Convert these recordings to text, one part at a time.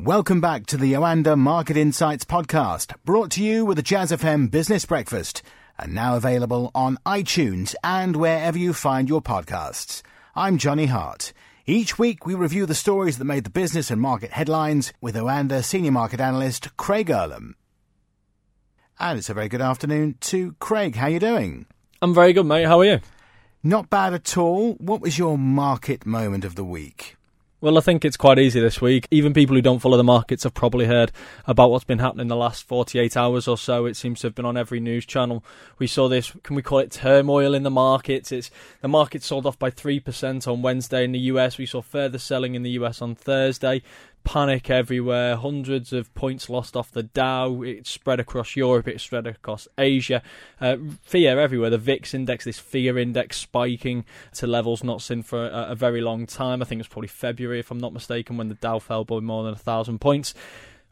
Welcome back to the Oanda Market Insights podcast, brought to you with the Jazz FM Business Breakfast, and now available on iTunes and wherever you find your podcasts. I'm Johnny Hart. Each week we review the stories that made the business and market headlines with Oanda senior market analyst Craig Erlam. And it's a very good afternoon to Craig. How are you doing? I'm very good, mate. How are you? Not bad at all. What was your market moment of the week? Well, I think it's quite easy this week. Even people who don't follow the markets have probably heard about what's been happening the last 48 hours or so. It seems to have been on every news channel. We saw this, can we call it turmoil in the markets? It's the market sold off by 3% on Wednesday in the US. We saw further selling in the US on Thursday panic everywhere, hundreds of points lost off the Dow. It spread across Europe, it spread across Asia. Uh, fear everywhere. The VIX index, this fear index, spiking to levels not seen for a, a very long time. I think it was probably February, if I'm not mistaken, when the Dow fell by more than a thousand points.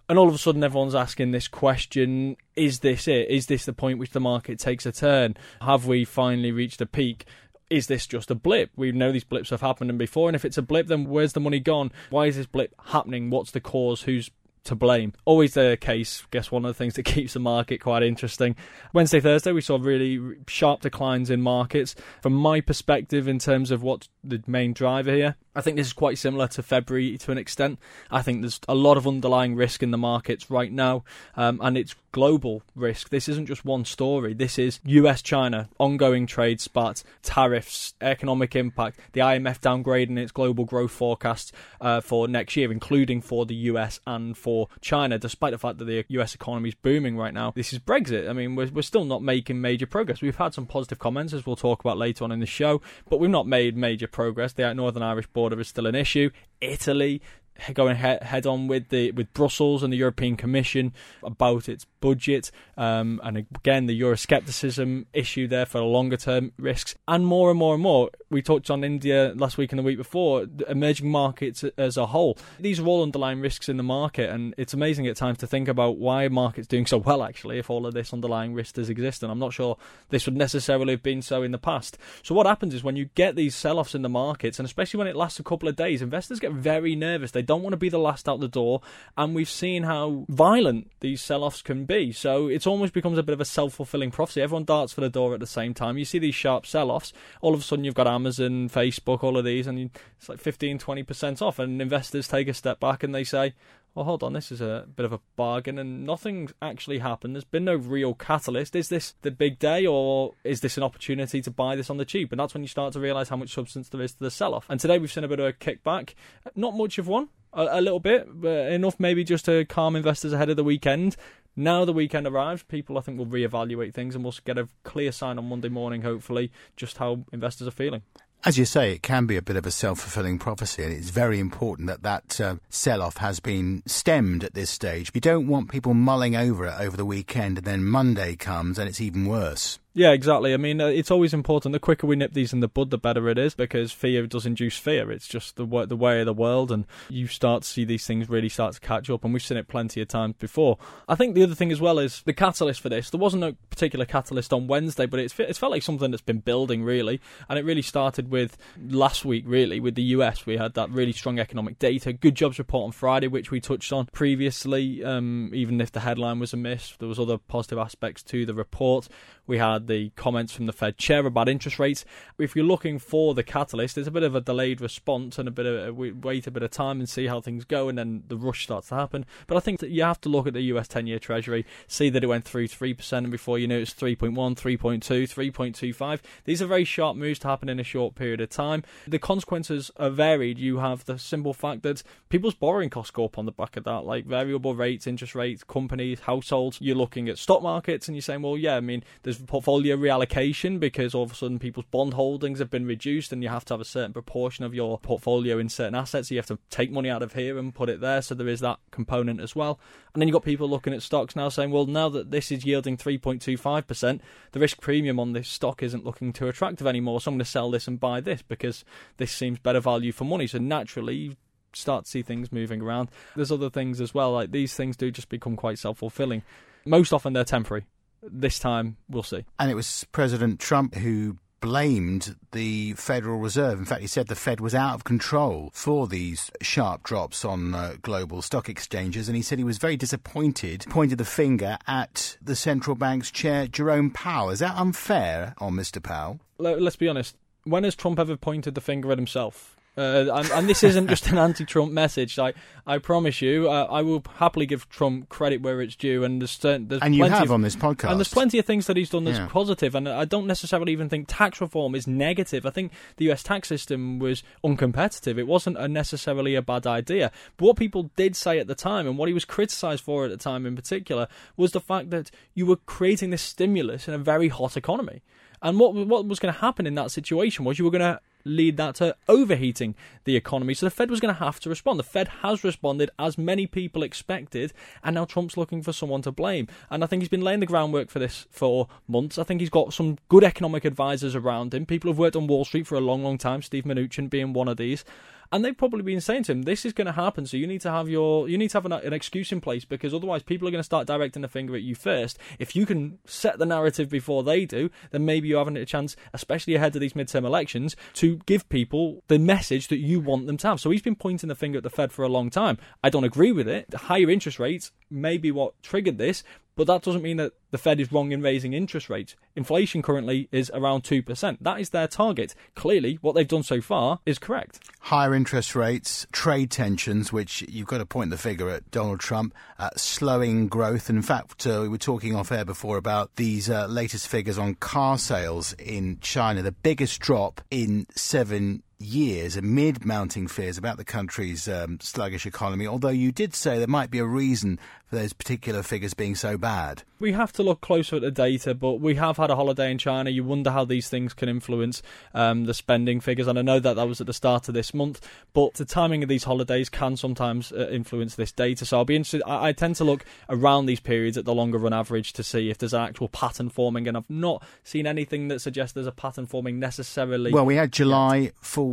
And all of a sudden, everyone's asking this question Is this it? Is this the point which the market takes a turn? Have we finally reached a peak? Is this just a blip? We know these blips have happened before, and if it's a blip, then where's the money gone? Why is this blip happening? What's the cause? Who's to blame. Always the case. Guess one of the things that keeps the market quite interesting. Wednesday, Thursday, we saw really sharp declines in markets. From my perspective, in terms of what's the main driver here, I think this is quite similar to February to an extent. I think there's a lot of underlying risk in the markets right now, um, and it's global risk. This isn't just one story. This is US China, ongoing trade spat, tariffs, economic impact, the IMF downgrading its global growth forecasts uh, for next year, including for the US and for China, despite the fact that the US economy is booming right now. This is Brexit. I mean, we're, we're still not making major progress. We've had some positive comments, as we'll talk about later on in the show, but we've not made major progress. The Northern Irish border is still an issue. Italy going head, head on with the with Brussels and the European Commission about its budget, um, and again the Euroscepticism issue there for longer term risks, and more and more and more. We talked on India last week and the week before, emerging markets as a whole. These are all underlying risks in the market, and it's amazing at times to think about why markets doing so well actually if all of this underlying risk does exist. And I'm not sure this would necessarily have been so in the past. So what happens is when you get these sell-offs in the markets, and especially when it lasts a couple of days, investors get very nervous. They don't want to be the last out the door, and we've seen how violent these sell-offs can be be. So it almost becomes a bit of a self fulfilling prophecy. Everyone darts for the door at the same time. You see these sharp sell offs. All of a sudden, you've got Amazon, Facebook, all of these, and it's like 15, 20% off. And investors take a step back and they say, well, hold on, this is a bit of a bargain, and nothing's actually happened. There's been no real catalyst. Is this the big day, or is this an opportunity to buy this on the cheap? And that's when you start to realise how much substance there is to the sell off. And today we've seen a bit of a kickback. Not much of one, a, a little bit, but enough maybe just to calm investors ahead of the weekend. Now the weekend arrives, people I think will reevaluate things and we'll get a clear sign on Monday morning, hopefully, just how investors are feeling. As you say, it can be a bit of a self fulfilling prophecy, and it's very important that that uh, sell off has been stemmed at this stage. You don't want people mulling over it over the weekend, and then Monday comes and it's even worse. Yeah, exactly. I mean, uh, it's always important. The quicker we nip these in the bud, the better it is, because fear does induce fear. It's just the way, the way of the world, and you start to see these things really start to catch up, and we've seen it plenty of times before. I think the other thing as well is the catalyst for this. There wasn't a particular catalyst on Wednesday, but it's it's felt like something that's been building really, and it really started with last week, really, with the US. We had that really strong economic data, good jobs report on Friday, which we touched on previously. Um, even if the headline was a miss, there was other positive aspects to the report. We had the comments from the Fed chair about interest rates. If you're looking for the catalyst, there's a bit of a delayed response and a bit of uh, a, wait a bit of time and see how things go, and then the rush starts to happen. But I think that you have to look at the US 10 year Treasury, see that it went through 3%, and before you know it's 3.1, 3.2, 3.25. These are very sharp moves to happen in a short period of time. The consequences are varied. You have the simple fact that people's borrowing costs go up on the back of that, like variable rates, interest rates, companies, households. You're looking at stock markets and you're saying, well, yeah, I mean, there's portfolio reallocation because all of a sudden people's bond holdings have been reduced and you have to have a certain proportion of your portfolio in certain assets. So you have to take money out of here and put it there. So there is that component as well. And then you've got people looking at stocks now saying, well, now that this is yielding 3.25%, the risk premium on this stock isn't looking too attractive anymore. So I'm going to sell this and buy this because this seems better value for money. So naturally, you start to see things moving around. There's other things as well, like these things do just become quite self fulfilling. Most often they're temporary this time we'll see. And it was President Trump who blamed the Federal Reserve. In fact, he said the Fed was out of control for these sharp drops on uh, global stock exchanges. And he said he was very disappointed, pointed the finger at the central bank's chair, Jerome Powell. Is that unfair on Mr. Powell? Let's be honest. When has Trump ever pointed the finger at himself? Uh, and, and, this isn't just an anti-Trump message. I, I promise you, uh, I will happily give Trump credit where it's due. And there's, there's and you have of, on this podcast. And there's plenty of things that he's done that's yeah. positive. And I don't necessarily even think tax reform is negative. I think the U.S. tax system was uncompetitive. It wasn't a necessarily a bad idea. But what people did say at the time, and what he was criticised for at the time in particular, was the fact that you were creating this stimulus in a very hot economy. And what what was going to happen in that situation was you were going to lead that to overheating the economy. So the Fed was going to have to respond. The Fed has responded as many people expected, and now Trump's looking for someone to blame. And I think he's been laying the groundwork for this for months. I think he's got some good economic advisors around him. People have worked on Wall Street for a long, long time, Steve Mnuchin being one of these and they've probably been saying to him, "This is going to happen, so you need to have your you need to have an, an excuse in place because otherwise people are going to start directing the finger at you first. If you can set the narrative before they do, then maybe you haven't a chance, especially ahead of these midterm elections, to give people the message that you want them to have." So he's been pointing the finger at the Fed for a long time. I don't agree with it. The higher interest rates may be what triggered this, but that doesn't mean that the Fed is wrong in raising interest rates. Inflation currently is around 2%. That is their target. Clearly, what they've done so far is correct. Higher interest rates, trade tensions, which you've got to point the figure at Donald Trump, uh, slowing growth. In fact, uh, we were talking off air before about these uh, latest figures on car sales in China, the biggest drop in seven years amid mounting fears about the country's um, sluggish economy, although you did say there might be a reason those particular figures being so bad. We have to look closer at the data, but we have had a holiday in China. You wonder how these things can influence um, the spending figures, and I know that that was at the start of this month, but the timing of these holidays can sometimes uh, influence this data. So I'll be interested. I, I tend to look around these periods at the longer run average to see if there's an actual pattern forming, and I've not seen anything that suggests there's a pattern forming necessarily. Well, we had July full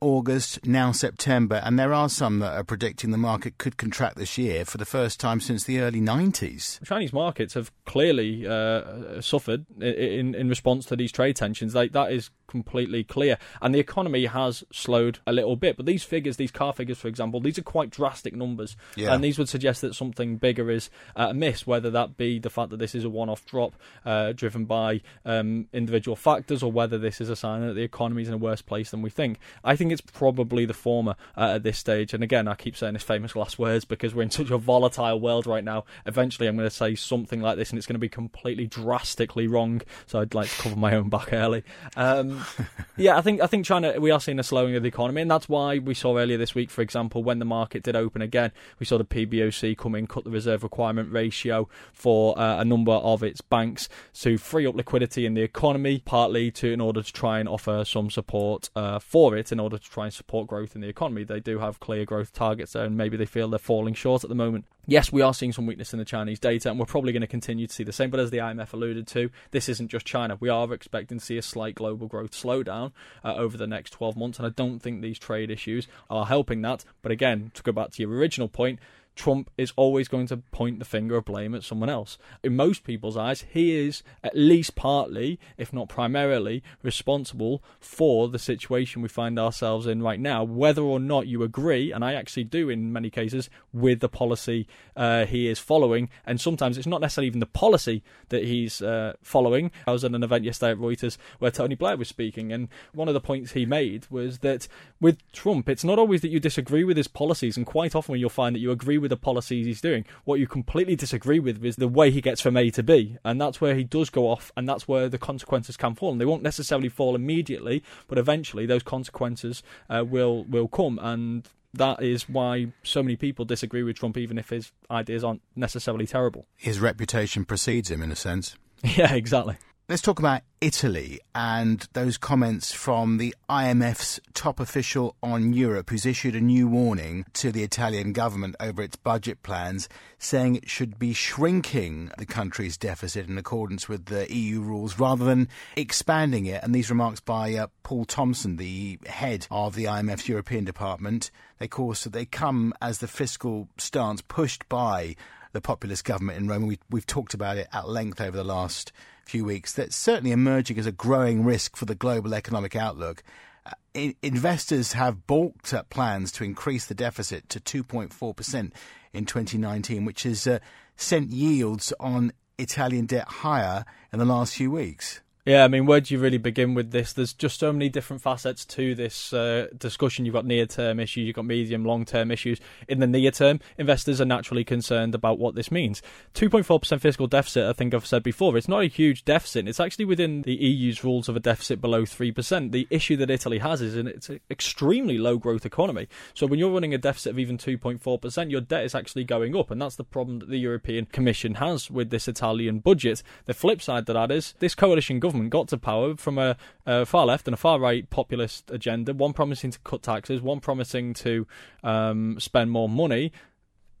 August, now September, and there are some that are predicting the market could contract this year for the first time since the early 90s. Chinese markets have clearly uh, suffered in, in response to these trade tensions. Like, that is completely clear. And the economy has slowed a little bit. But these figures, these car figures, for example, these are quite drastic numbers. Yeah. And these would suggest that something bigger is uh, amiss, whether that be the fact that this is a one off drop uh, driven by um, individual factors or whether this is a sign that the economy is in a worse place than we think. I think it's probably the former uh, at this stage. And again, I keep saying this famous last words because we're in such a volatile world right now. Eventually, I'm going to say something like this and it's going to be completely drastically wrong. So I'd like to cover my own back early. Um, yeah, I think I think China we are seeing a slowing of the economy, and that's why we saw earlier this week, for example, when the market did open again, we saw the PBOC come in, cut the reserve requirement ratio for uh, a number of its banks to free up liquidity in the economy, partly to in order to try and offer some support uh, for it, in order to try and support growth in the economy. They do have clear growth targets there, and maybe they feel they're falling short at the moment. Yes, we are seeing some weakness in the Chinese data, and we're probably going to continue to see the same. But as the IMF alluded to, this isn't just China. We are expecting to see a slight global growth slowdown uh, over the next 12 months, and I don't think these trade issues are helping that. But again, to go back to your original point, Trump is always going to point the finger of blame at someone else. In most people's eyes, he is at least partly, if not primarily, responsible for the situation we find ourselves in right now. Whether or not you agree, and I actually do in many cases, with the policy uh, he is following, and sometimes it's not necessarily even the policy that he's uh, following. I was at an event yesterday at Reuters where Tony Blair was speaking, and one of the points he made was that with Trump, it's not always that you disagree with his policies, and quite often you'll find that you agree with the policies he's doing. What you completely disagree with is the way he gets from A to B, and that's where he does go off, and that's where the consequences can fall. And they won't necessarily fall immediately, but eventually those consequences uh, will will come, and that is why so many people disagree with Trump, even if his ideas aren't necessarily terrible. His reputation precedes him, in a sense. Yeah, exactly. Let's talk about Italy and those comments from the IMF's top official on Europe, who's issued a new warning to the Italian government over its budget plans, saying it should be shrinking the country's deficit in accordance with the EU rules rather than expanding it. And these remarks by uh, Poul Thomsen, the head of the IMF's European department, they course they come as the fiscal stance pushed by the populist government in Rome. We, we've talked about it at length over the last few weeks. That's certainly emerging as a growing risk for the global economic outlook. Uh, investors have balked at plans to increase the deficit to 2.4% in 2019, which has uh, sent yields on Italian debt higher in the last few weeks. Yeah, I mean, where do you really begin with this? There's just so many different facets to this uh, discussion. You've got near term issues, you've got medium, long term issues. In the near term, investors are naturally concerned about what this means. 2.4% fiscal deficit, I think I've said before, it's not a huge deficit. It's actually within the EU's rules of a deficit below 3%. The issue that Italy has is it's an extremely low growth economy. So when you're running a deficit of even 2.4%, your debt is actually going up. And that's the problem that the European Commission has with this Italian budget. The flip side to that is this coalition government government got to power from a, a, far left and a far right populist agenda, one promising to cut taxes, one promising to um, spend more money.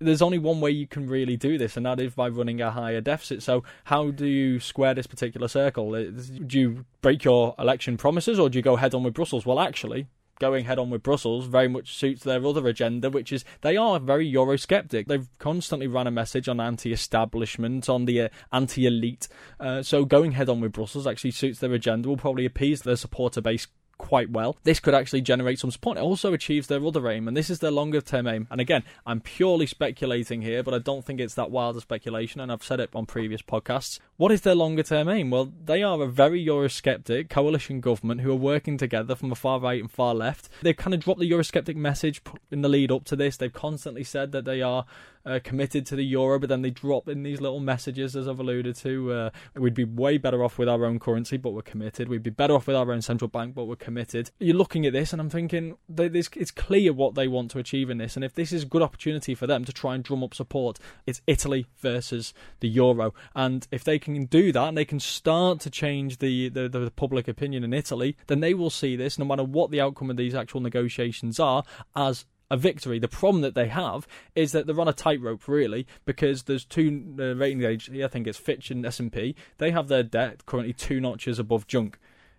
There's only one way you can really do this, and that is by running a higher deficit. So, how do you square this particular circle? Do you break your election promises, or do you go head on with Brussels? Well, actually, going head on with Brussels very much suits their other agenda, which is they are very Eurosceptic. They've constantly run a message on anti-establishment, on the uh, anti-elite. Uh, so going head on with Brussels actually suits their agenda. Will probably appease their supporter base quite well. This could actually generate some support. It also achieves their other aim, and this is their longer term aim. And again, I'm purely speculating here, but I don't think it's that wild a speculation, and I've said it on previous podcasts. What is their longer term aim? Well, they are a very Eurosceptic coalition government who are working together from the far right and far left. They've kind of dropped the Eurosceptic message in the lead up to this. They've constantly said that they are uh, committed to the euro, but then they drop in these little messages, as I've alluded to. Uh, we'd be way better off with our own currency, but we're committed. We'd be better off with our own central bank, but we're committed. You're looking at this, and I'm thinking it's clear what they want to achieve in this, and if this is a good opportunity for them to try and drum up support, it's Italy versus the euro, and if they can do that and they can start to change the, the, the public opinion in Italy, then they will see this, no matter what the outcome of these actual negotiations are, as a victory. The problem that they have is that they're on a tightrope, really, because there's two uh, rating agencies. I think it's Fitch and S and P. They have their debt currently two notches above junk.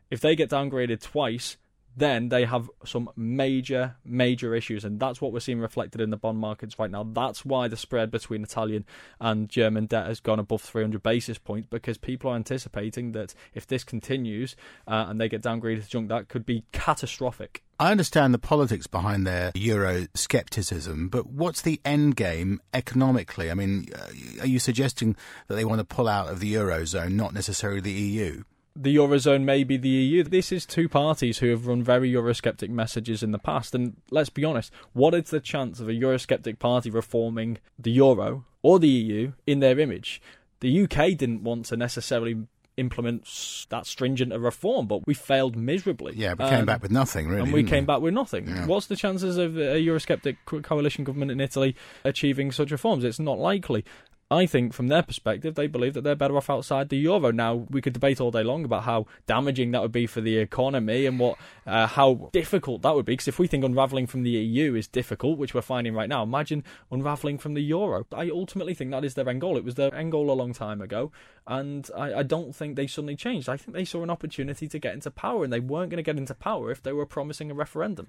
If they get downgraded twice, then they have some major, major issues. And that's what we're seeing reflected in the bond markets right now. That's why the spread between Italian and German debt has gone above 300 basis points because people are anticipating that if this continues uh, and they get downgraded to junk, that could be catastrophic. I understand the politics behind their euro skepticism, but what's the end game economically? I mean, uh, are you suggesting that they want to pull out of the eurozone, not necessarily the EU? The Eurozone may be the EU. This is two parties who have run very Eurosceptic messages in the past. And let's be honest, what is the chance of a Eurosceptic party reforming the Euro or the EU in their image? The UK didn't want to necessarily implement that stringent a reform, but we failed miserably. Yeah, we came um, back with nothing, really. And we came we? back with nothing. Yeah. What's the chances of a Eurosceptic coalition government in Italy achieving such reforms? It's not likely. I think from their perspective, they believe that they're better off outside the euro. Now, we could debate all day long about how damaging that would be for the economy and what uh, how difficult that would be. Because if we think unraveling from the EU is difficult, which we're finding right now, imagine unraveling from the euro. I ultimately think that is their end goal. It was their end goal a long time ago, and I, I don't think they suddenly changed. I think they saw an opportunity to get into power, and they weren't going to get into power if they were promising a referendum.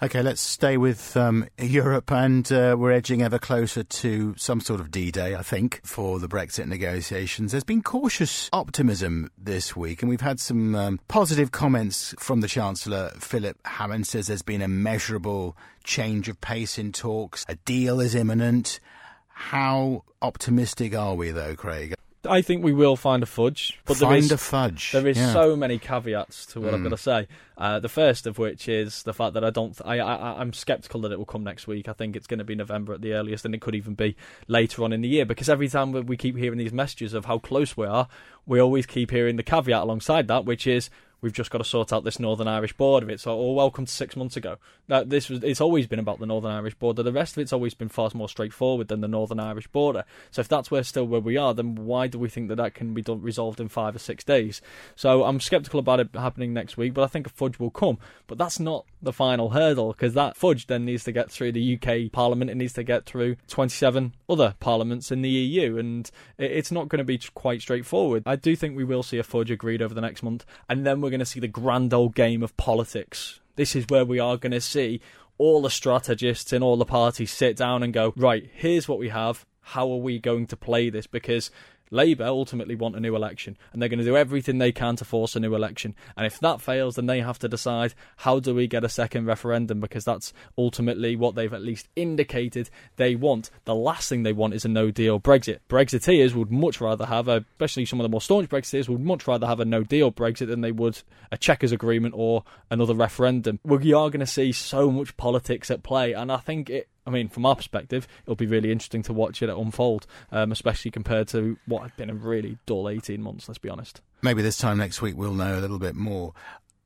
Okay, let's stay with um, Europe, and uh, we're edging ever closer to some sort of D-Day. I think think, for the Brexit negotiations. There's been cautious optimism this week, and we've had some um, positive comments from the Chancellor. Philip Hammond says there's been a measurable change of pace in talks. A deal is imminent. How optimistic are we, though, Craig? I think we will find a fudge. But find there is, a fudge. There is yeah. so many caveats to what mm. I'm going to say. Uh, the first of which is the fact that I don't. I, I I'm skeptical that it will come next week. I think it's going to be November at the earliest, and it could even be later on in the year. Because every time we keep hearing these messages of how close we are, we always keep hearing the caveat alongside that, which is we've just got to sort out this Northern Irish border. It's all welcome to six months ago. Now, this was it's always been about the Northern Irish border. The rest of it's always been far more straightforward than the Northern Irish border. So if that's where still where we are, then why do we think that that can be done, resolved in five or six days? So I'm sceptical about it happening next week, but I think a fudge will come. But that's not the final hurdle because that fudge then needs to get through the UK Parliament. It needs to get through 27 other parliaments in the EU, and it's not going to be quite straightforward. I do think we will see a fudge agreed over the next month, and then we're going to see the grand old game of politics. This is where we are going to see all the strategists in all the parties sit down and go, right, here's what we have how are we going to play this? Because Labour ultimately want a new election, and they're going to do everything they can to force a new election. And if that fails, then they have to decide how do we get a second referendum, because that's ultimately what they've at least indicated they want. The last thing they want is a no deal Brexit. Brexiteers would much rather have, a, especially some of the more staunch Brexiteers, would much rather have a no deal Brexit than they would a Chequers agreement or another referendum. We are going to see so much politics at play, and I think it I mean, from our perspective, it'll be really interesting to watch it unfold, um, especially compared to what had been a really dull 18 months, let's be honest. Maybe this time next week we'll know a little bit more.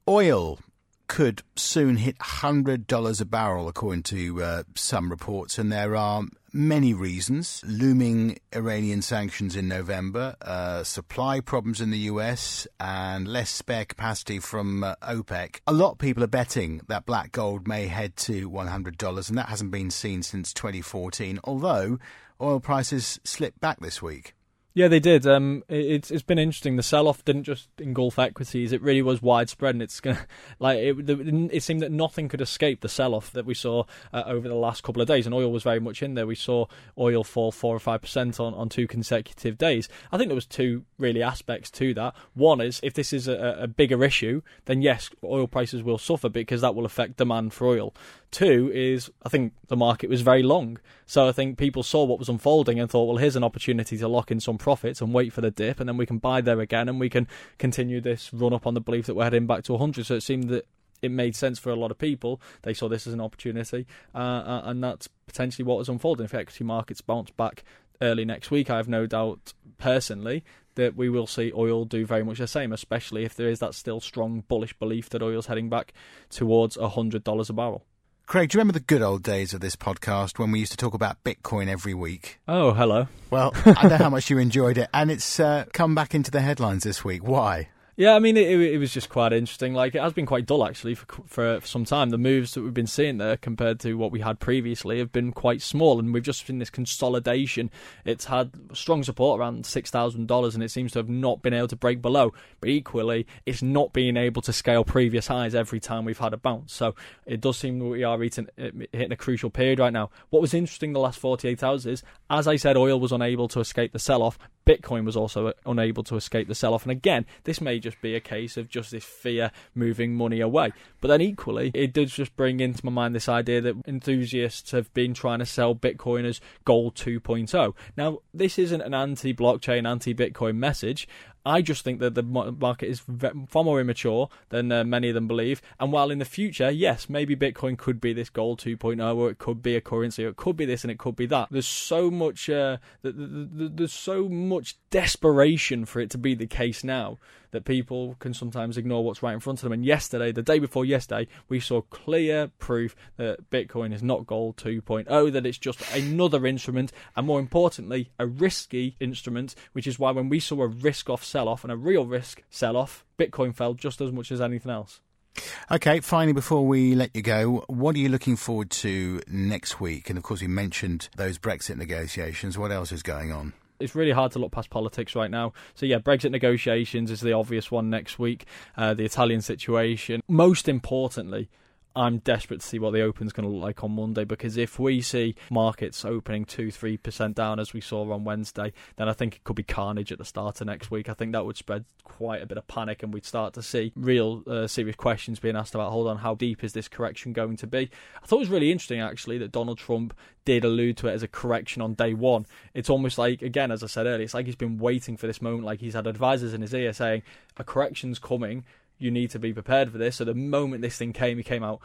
Oil could soon hit $100 a barrel, according to uh, some reports, and there are many reasons. Looming Iranian sanctions in November, uh, supply problems in the US, and less spare capacity from uh, OPEC. A lot of people are betting that black gold may head to $100, and that hasn't been seen since 2014, although oil prices slipped back this week. Yeah, they did. Um, it, it's it's been interesting. The sell-off didn't just engulf equities; it really was widespread, and it's gonna like it. The, it seemed that nothing could escape the sell-off that we saw uh, over the last couple of days, and oil was very much in there. We saw oil fall four or five percent on, on two consecutive days. I think there was two really aspects to that. One is if this is a, a bigger issue, then yes, oil prices will suffer because that will affect demand for oil. Two is I think the market was very long, so I think people saw what was unfolding and thought, well, here's an opportunity to lock in some profits and wait for the dip, and then we can buy there again, and we can continue this run up on the belief that we're heading back to 100. So it seemed that it made sense for a lot of people. They saw this as an opportunity, uh, uh, and that's potentially what was unfolding. If equity markets bounce back early next week, I have no doubt personally that we will see oil do very much the same, especially if there is that still strong bullish belief that oil's heading back towards $100 a barrel. Craig, do you remember the good old days of this podcast when we used to talk about Bitcoin every week? Oh, hello. Well, I know how much you enjoyed it, and it's uh, come back into the headlines this week. Why? Yeah, I mean, it, it, was just quite interesting. Like, it has been quite dull, actually, for, for, some time. The moves that we've been seeing there compared to what we had previously have been quite small, and we've just seen this consolidation. It's had strong support around $6,000, and it seems to have not been able to break below. But equally, it's not being able to scale previous highs every time we've had a bounce. So it does seem we are hitting, eh, hitting a crucial period right now. What was interesting the last 48 hours is, as I said, oil was unable to escape the sell off. Bitcoin was also unable to escape the sell off. And again, this may just be a case of just this fear moving money away. But then equally, it does just bring into my mind this idea that enthusiasts have been trying to sell Bitcoin as gold 2.0. Now, this isn't an anti blockchain, anti Bitcoin message. I just think that the market is far more immature than uh, many of them believe. And while in the future, yes, maybe Bitcoin could be this gold 2.0, or it could be a currency, or it could be this and it could be that. There's so much, uh, there's so much desperation for it to be the case now that people can sometimes ignore what's right in front of them. And yesterday, the day before yesterday, we saw clear proof that Bitcoin is not gold 2.0, that it's just another instrument, and more importantly, a risky instrument, which is why when we saw a risk off sell off and a real risk sell off, Bitcoin fell just as much as anything else. Okay, finally, before we let you go, what are you looking forward to next week? And of course, we mentioned those Brexit negotiations. What else is going on? It's really hard to look past politics right now. So yeah, Brexit negotiations is the obvious one next week. Uh, the Italian situation. Most importantly, I'm desperate to see what the Open's going to look like on Monday because if we see markets opening 2 3% down as we saw on Wednesday, then I think it could be carnage at the start of next week. I think that would spread quite a bit of panic and we'd start to see real uh, serious questions being asked about hold on, how deep is this correction going to be? I thought it was really interesting actually that Donald Trump did allude to it as a correction on day one. It's almost like, again, as I said earlier, it's like he's been waiting for this moment, like he's had advisors in his ear saying, a correction's coming you need to be prepared for this. So the moment this thing came, he came out,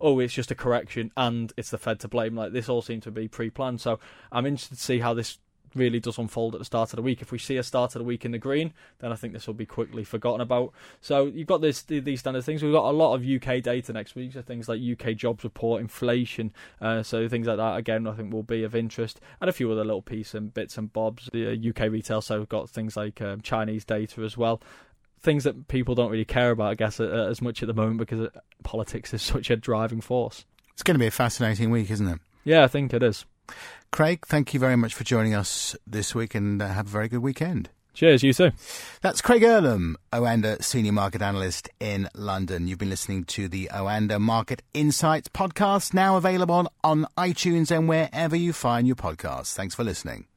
oh, it's just a correction and it's the Fed to blame. Like this all seemed to be pre-planned. So I'm interested to see how this really does unfold at the start of the week. If we see a start of the week in the green, then I think this will be quickly forgotten about. So you've got this these standard things. We've got a lot of UK data next week, so things like UK jobs report, inflation, uh, so things like that. Again, I think will be of interest, and a few other little pieces and bits and bobs. The UK retail, so we've got things like um, Chinese data as well things that people don't really care about, I guess, as much at the moment because uh, politics is such a driving force. It's going to be a fascinating week, isn't it? Yeah, I think it is. Craig, thank you very much for joining us this week and uh, have a very good weekend. Cheers, you too. That's Craig Erlam, Oanda Senior Market Analyst in London. You've been listening to the Oanda Market Insights podcast, now available on iTunes and wherever you find your podcasts. Thanks for listening.